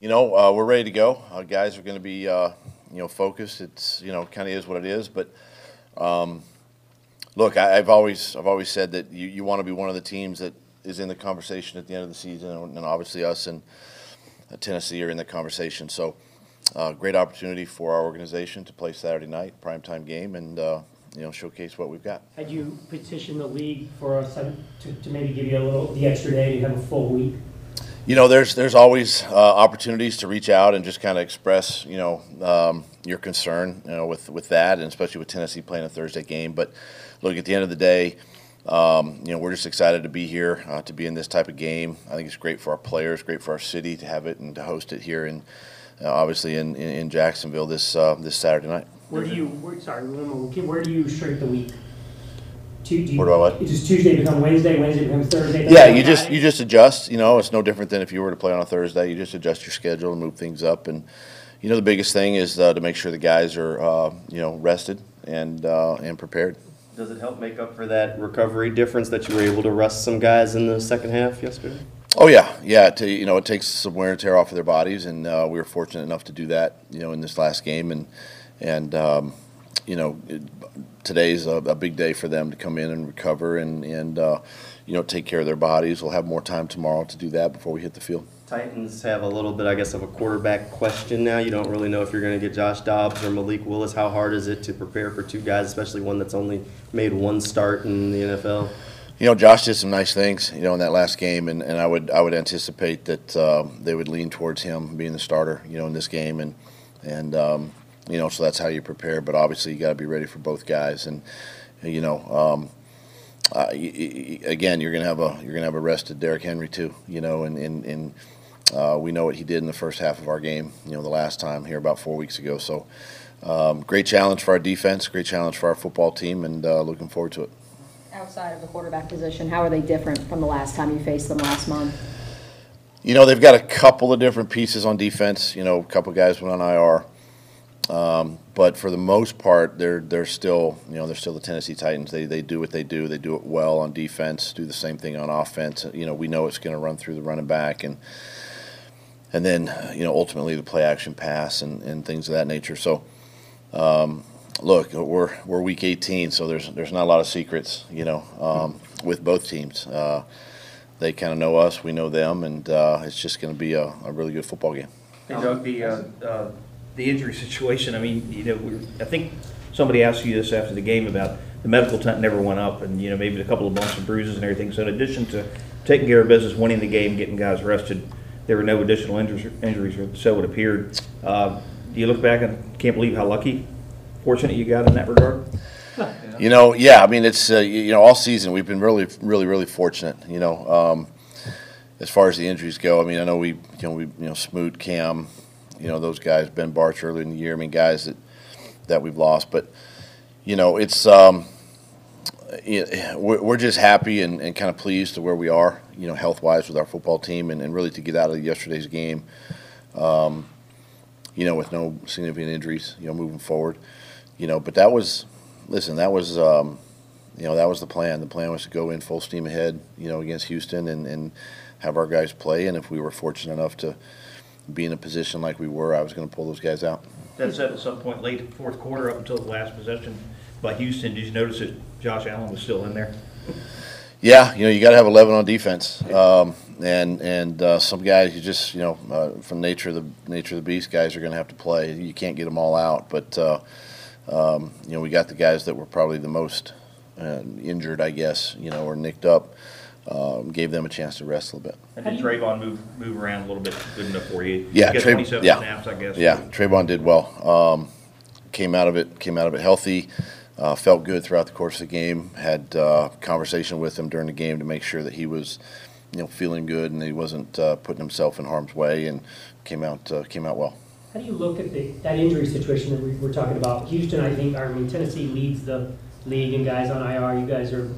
You know, uh, we're ready to go. Our guys are going to be, uh, you know, focused. It's, you know, kind of is what it is. But um, look, I, I've always, I've always said that you, you want to be one of the teams that is in the conversation at the end of the season, and, obviously us and uh, Tennessee are in the conversation. So, uh, great opportunity for our organization to play Saturday night, primetime game, and uh, you know, showcase what we've got. Had you petitioned the league for a to, to maybe give you a little, the extra day to have a full week? You know, there's there's always uh, opportunities to reach out and just kind of express, you know, um, your concern, you know, with with that, and especially with Tennessee playing a Thursday game. But look, at the end of the day, um, you know, we're just excited to be here, uh, to be in this type of game. I think it's great for our players, great for our city to have it and to host it here, and uh, obviously in, in, in Jacksonville this uh, this Saturday night. Where do you, where, sorry, where do you shrink the week? Tu- do you- Where do I what? Does Tuesday become Wednesday, Wednesday becomes Thursday? Yeah, you just Friday? you just adjust. You know, it's no different than if you were to play on a Thursday. You just adjust your schedule and move things up. And you know, the biggest thing is uh, to make sure the guys are uh, you know rested and uh, and prepared. Does it help make up for that recovery difference that you were able to rest some guys in the second half yesterday? Oh yeah, yeah. To, you know, it takes some wear and tear off of their bodies, and uh, we were fortunate enough to do that. You know, in this last game, and and um, you know, it, today's a, a big day for them to come in and recover and and uh, you know take care of their bodies. We'll have more time tomorrow to do that before we hit the field. Titans have a little bit, I guess, of a quarterback question now. You don't really know if you're going to get Josh Dobbs or Malik Willis. How hard is it to prepare for two guys, especially one that's only made one start in the NFL? You know, Josh did some nice things, you know, in that last game, and, and I would I would anticipate that um, they would lean towards him being the starter, you know, in this game, and and um, you know, so that's how you prepare. But obviously, you got to be ready for both guys, and you know, um, uh, y- y- again, you're gonna have a you're gonna have a rested Derrick Henry too, you know, and and, and uh, we know what he did in the first half of our game, you know, the last time here about four weeks ago. So, um, great challenge for our defense, great challenge for our football team, and uh, looking forward to it. Outside of the quarterback position, how are they different from the last time you faced them last month? You know, they've got a couple of different pieces on defense. You know, a couple guys went on IR. Um, but for the most part, they're they're still you know they're still the Tennessee Titans. They they do what they do. They do it well on defense. Do the same thing on offense. You know, we know it's going to run through the running back and and then you know ultimately the play action pass and, and things of that nature. So. Um, look, we're we're week 18, so there's there's not a lot of secrets, you know, um, with both teams. Uh, they kind of know us, we know them, and uh, it's just going to be a, a really good football game. Hey Doug, the, uh, uh, the injury situation, I mean, you know, we're- I think somebody asked you this after the game about the medical tent never went up and, you know, maybe a couple of bumps and bruises and everything. So in addition to taking care of business, winning the game, getting guys rested, there were no additional injuries, injuries, or so it appeared. Uh, Do you look back and can't believe how lucky, fortunate you got in that regard? You know, yeah, I mean, it's, uh, you know, all season we've been really, really, really fortunate, you know, um, as far as the injuries go. I mean, I know we, you know, we, you know, Smoot, Cam, you know, those guys, Ben Bartch early in the year. I mean, guys that, that we've lost, but, you know, it's, um, we're just happy and, and kind of pleased to where we are, you know, health wise with our football team and, and really to get out of yesterday's game, um, you know, with no significant injuries, you know, moving forward, you know, but that was, listen, that was, um, you know, that was the plan. The plan was to go in full steam ahead, you know, against Houston and, and have our guys play. And if we were fortunate enough to be in a position like we were, I was going to pull those guys out. That said, at some point late fourth quarter, up until the last possession by Houston, did you notice that Josh Allen was still in there? Yeah, you know, you got to have 11 on defense, um, and and uh, some guys you just you know uh, from nature of the nature of the beast, guys are going to have to play. You can't get them all out, but uh, um, you know we got the guys that were probably the most uh, injured, I guess, you know, or nicked up. Um, gave them a chance to rest a little bit. And did Travon move, move around a little bit good enough for you? Yeah, You got Tra- twenty-seven yeah. snaps, I guess. Yeah, Travon did well. Um, came out of it, came out of it healthy. Uh, felt good throughout the course of the game. Had uh, conversation with him during the game to make sure that he was, you know, feeling good and he wasn't uh, putting himself in harm's way, and came out uh, came out well. How do you look at the, that injury situation that we were talking about? Houston, I think, or, I mean, Tennessee leads the league in guys on IR. You guys are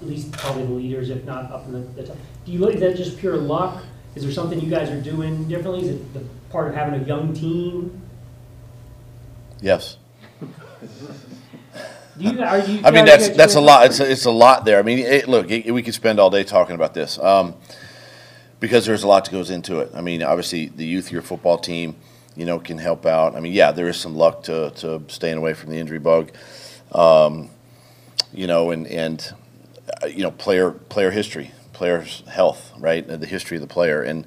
at least probably the leaders, if not up in the, the top. Do you look, is that just pure luck? Is there something you guys are doing differently? Is it the part of having a young team? Yes, Do you, are you? I mean that's that's a lot. It's a, it's a lot there. I mean, it, look, it, we could spend all day talking about this. Um, because there's a lot that goes into it. I mean, obviously, the youth of your football team, you know, can help out. I mean, yeah, there is some luck to, to staying away from the injury bug, um, you know, and and you know, player player history, player's health, right, the history of the player, and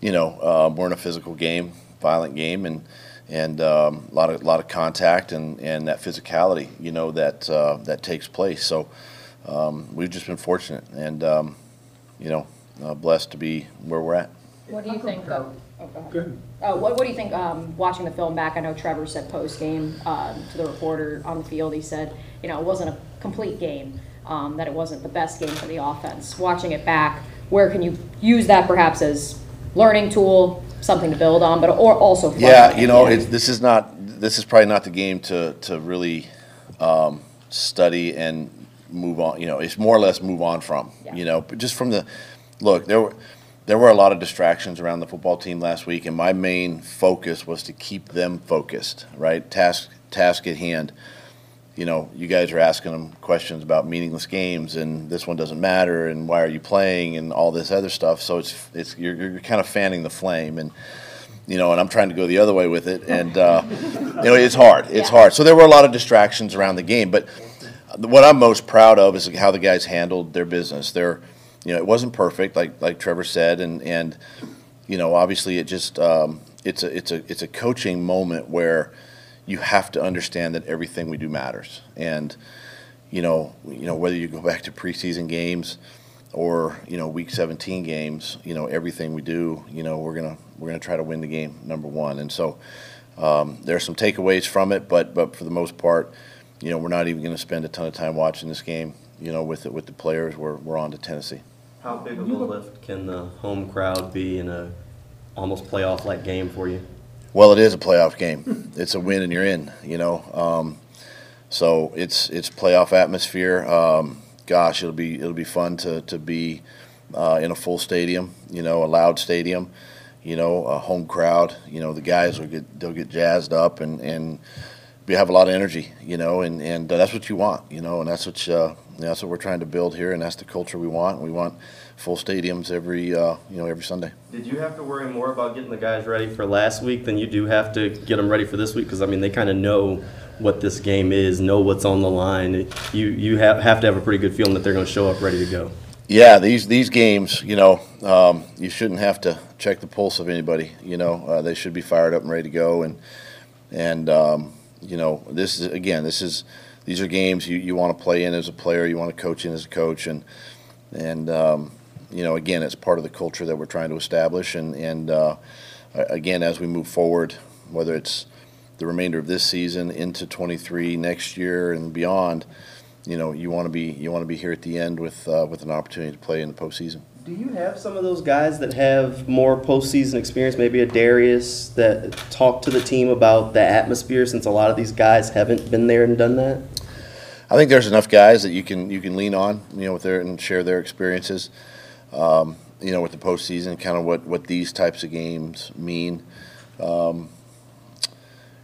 you know, uh, we're in a physical game, violent game, and and um, a lot of lot of contact and, and that physicality, you know, that uh, that takes place. So um, we've just been fortunate, and um, you know, uh, blessed to be where we're at. What do you think, oh, oh, go ahead. Good. Uh, what, what do you think, um, watching the film back, I know Trevor said post-game, um, to the reporter on the field, he said, you know, it wasn't a complete game, um, that it wasn't the best game for the offense. Watching it back, where can you use that perhaps as learning tool, something to build on, but, or also. Yeah, you know, it's, this is not this is probably not the game to to really um, study and move on. You know, it's more or less move on from. Yeah. You know, but just from the look there were. There were a lot of distractions around the football team last week, and my main focus was to keep them focused. Right, task task at hand. You know, you guys are asking them questions about meaningless games, and this one doesn't matter, and why are you playing, and all this other stuff. So it's it's you're, you're kind of fanning the flame, and you know, and I'm trying to go the other way with it, and uh, you know, it's hard. It's Yeah. hard. So there were a lot of distractions around the game, but what I'm most proud of is how the guys handled their business. They're, you know, it wasn't perfect, like like Trevor said, and and you know, obviously, it just um, it's a it's a it's a coaching moment where you have to understand that everything we do matters, and you know, you know whether you go back to preseason games or you know week 17 games, you know everything we do, you know we're gonna we're gonna try to win the game number one, and so um, there are some takeaways from it, but but for the most part, you know we're not even gonna spend a ton of time watching this game, you know with it with the players. We're we're on to Tennessee. How big of a lift can the home crowd be in a almost playoff-like game for you? Well, it is a playoff game. It's a win and you're in. You know, um, so it's it's playoff atmosphere. Um, gosh, it'll be it'll be fun to to be uh, in a full stadium. You know, a loud stadium. You know, a home crowd. You know, the guys will get they'll get jazzed up and and have a lot of energy. You know, and and uh, that's what you want. You know, and that's what uh, that's what we're trying to build here, and that's the culture we want. We want full stadiums every uh, you know every Sunday. Did you have to worry more about getting the guys ready for last week than you do have to get them ready for this week? Because I mean, they kind of know what this game is, know what's on the line. You you have have to have a pretty good feeling that they're going to show up ready to go. Yeah, these these games, you know, um, you shouldn't have to check the pulse of anybody. You know, uh, they should be fired up and ready to go. And and um, you know, this is again, this is these are games you, you want to play in as a player, you want to coach in as a coach, and and um, you know, again, it's part of the culture that we're trying to establish. And and uh, again, as we move forward, whether it's the remainder of this season into 23 next year and beyond, you know, you want to be you want to be here at the end with uh, with an opportunity to play in the postseason. Do you have some of those guys that have more postseason experience, maybe a Darious, that talk to the team about the atmosphere since a lot of these guys haven't been there and done that? I think there's enough guys that you can you can lean on, you know, with their and share their experiences, um, you know, with the postseason, kind of what what these types of games mean. Um,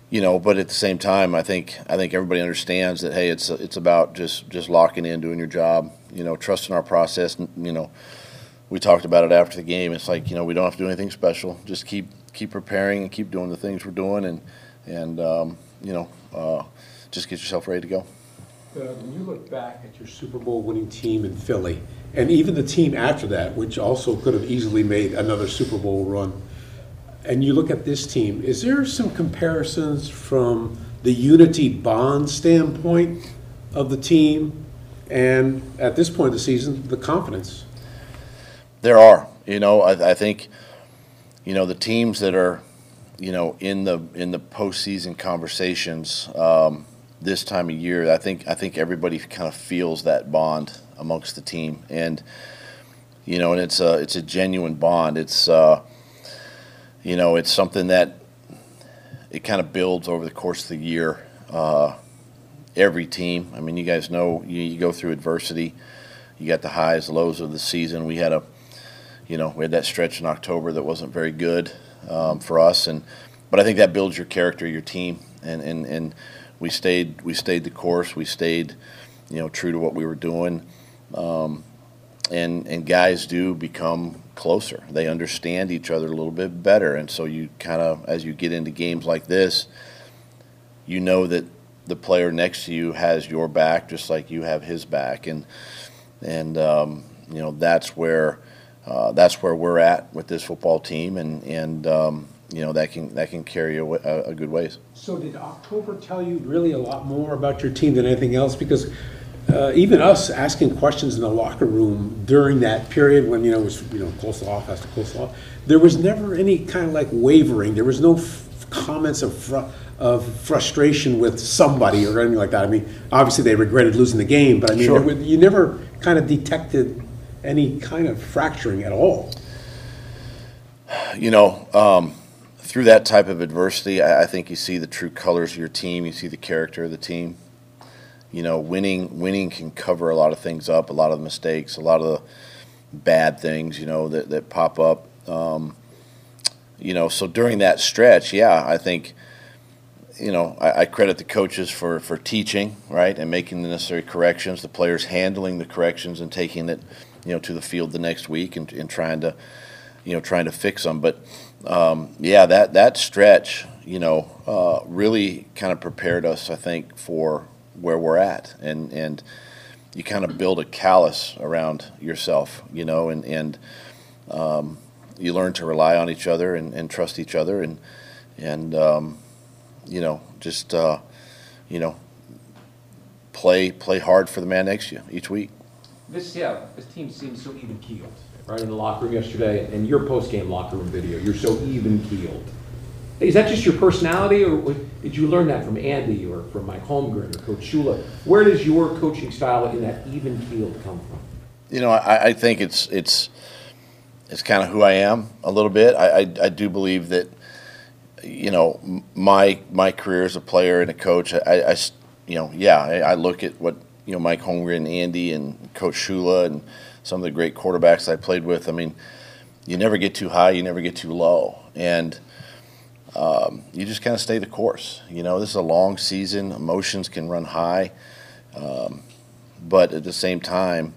you know, but at the same time, I think I think everybody understands that hey, it's it's about just just locking in, doing your job, you know, trusting our process. You know, we talked about it after the game. It's like you know we don't have to do anything special. Just keep keep preparing and keep doing the things we're doing, and and um, you know, uh, just get yourself ready to go. Uh, When you look back at your Super Bowl winning team in Philly, and even the team after that, which also could have easily made another Super Bowl run, and you look at this team, is there some comparisons from the unity bond standpoint of the team and at this point of the season, the confidence? There are, you know, I, I think, you know, the teams that are, you know, in the in the postseason conversations um, this time of year. I think I think everybody kind of feels that bond amongst the team, and you know, and it's a it's a genuine bond. It's uh, you know, it's something that it kind of builds over the course of the year. Uh, every team. I mean, you guys know you, you go through adversity. You got the highs, lows of the season. We had a you know, we had that stretch in October that wasn't very good um, for us, and but I think that builds your character, your team, and, and, and we stayed we stayed the course. We stayed, you know, true to what we were doing, um, and and guys do become closer. They understand each other a little bit better, and so you kind of, as you get into games like this, you know that the player next to you has your back just like you have his back, and and um, you know that's where uh, that's where we're at with this football team, and and um, you know that can that can carry a, a, a good ways. So did October tell you really a lot more about your team than anything else? Because uh, even us asking questions in the locker room during that period when, you know, it was, you know, close off, after close off, there was never any kind of like wavering. There was no f- comments of, fr- of frustration with somebody or anything like that. I mean, obviously they regretted losing the game, but I mean, Sure. was- you never kind of detected any kind of fracturing at all. you know, um, through that type of adversity, I, I think you see the true colors of your team. You see the character of the team. You know, winning winning can cover a lot of things up, a lot of the mistakes, a lot of the bad things. You know that that pop up. Um, you know, so during that stretch, yeah, I think. You know, I, I credit the coaches for, for teaching, right, and making the necessary corrections. The players handling the corrections and taking it, you know, to the field the next week and, and trying to, you know, trying to fix them. But um, yeah, that that stretch, you know, uh, really kind of prepared us, I think, for where we're at, and and you kind of build a callus around yourself, you know, and and um, you learn to rely on each other and, and trust each other, and and um, you know, just uh, you know, play play hard for the man next to you each week. This, yeah, this team seems so even keeled, right, in the locker room yesterday, and your post-game locker room video, you're so even keeled. Is that just your personality, or did you learn that from Andy, or from Mike Holmgren, or Coach Shula? Where does your coaching style in that even keeled come from? You know, I, I think it's it's it's kind of who I am a little bit. I, I, I do believe that you know my my career as a player and a coach. I you know yeah I, I look at what you know Mike Holmgren, and Andy, and Coach Shula, and some of the great quarterbacks I played with. I mean, you never get too high, you never get too low, and um, you just kind of stay the course. You know, this is a long season. Emotions can run high, um, but at the same time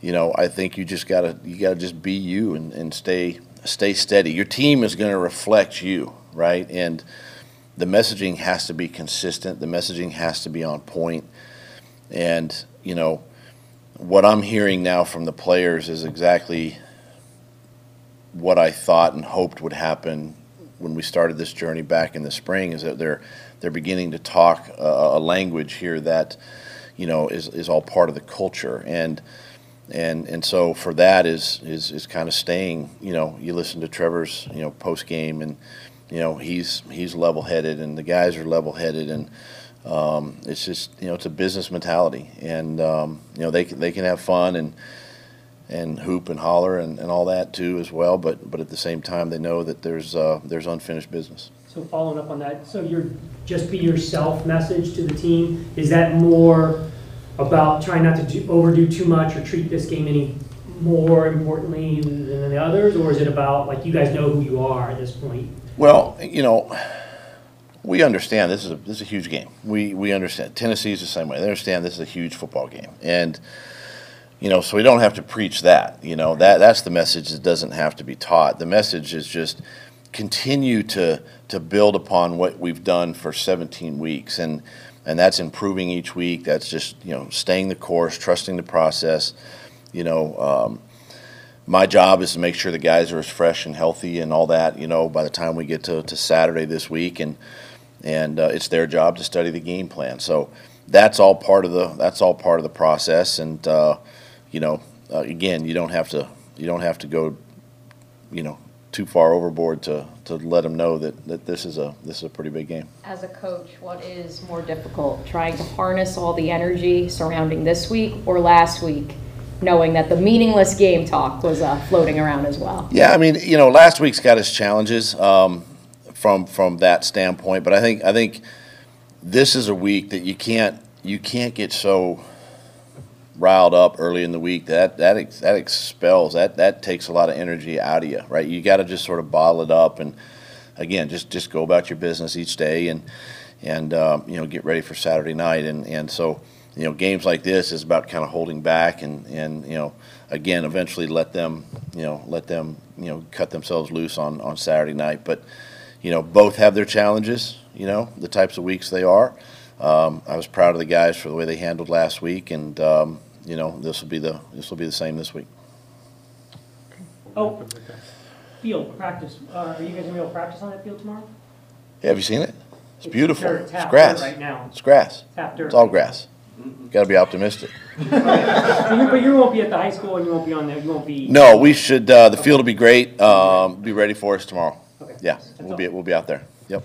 you know, I think you just gotta you gotta just be you and, and stay stay steady. Your team is going to reflect you, right? And the messaging has to be consistent. The messaging has to be on point. And you know, what I'm hearing now from the players is exactly what I thought and hoped would happen when we started this journey back in the spring. Is that they're they're beginning to talk a, a language here that you know is is all part of the culture and and and so for that is is is kind of staying. You know, you listen to Trevor's you know post game, and you know he's he's level headed, and the guys are level headed, and um, it's just you know it's a business mentality, and um, you know they can, they can have fun and and hoop and holler and, and all that too as well, but but at the same time they know that there's uh, there's unfinished business. So following up on that, so your just be yourself message to the team, is that more about trying not to do, overdo too much or treat this game any more importantly than the others? Or is it about, like, you guys know who you are at this point? Well, you know, we understand this is a this is a huge game. We we understand Tennessee is the same way. They understand this is a huge football game, and you know, so we don't have to preach that. You know, that that's the message that doesn't have to be taught. The message is just continue to to build upon what we've done for 17 weeks, and and that's improving each week. That's just you know staying the course, trusting the process. You know. Um, my job is to make sure the guys are as fresh and healthy and all that, you know, by the time we get to, to Saturday this week, and and uh, it's their job to study the game plan. So that's all part of the that's all part of the process, and uh, you know, uh, again, you don't have to you don't have to go, you know, too far overboard to, to let them know that, that this is a this is a pretty big game. As a coach, what is more difficult, trying to harness all the energy surrounding this week or last week, knowing that the meaningless game talk was uh, floating around as well? Yeah, I mean, you know, last week's got its challenges um, from from that standpoint, but I think I think this is a week that you can't you can't get so riled up early in the week that that ex, that expels that that takes a lot of energy out of you, right? You got to just sort of bottle it up and again, just just go about your business each day and and um, you know get ready for Saturday night and and so you know games like this is about kind of holding back and and you know again, eventually let them, you know, let them, you know, cut themselves loose on, on Saturday night. But, you know, both have their challenges, you know, the types of weeks they are. Um, I was proud of the guys for the way they handled last week, and, um, you know, this will be the, this will be the same this week. Oh, field, practice, uh, are you guys gonna be able to practice on that field tomorrow? Yeah, have you seen it? It's It's beautiful. dirt, it's It's dirt grass. right now. It's grass. Half dirt. It's all grass. Got to be optimistic. So you- But you won't be at the high school and you won't be on there, you won't be. No, we should. Uh, the field will be great. Um, be ready for us tomorrow. Yeah, we'll be we'll be out there. Yep.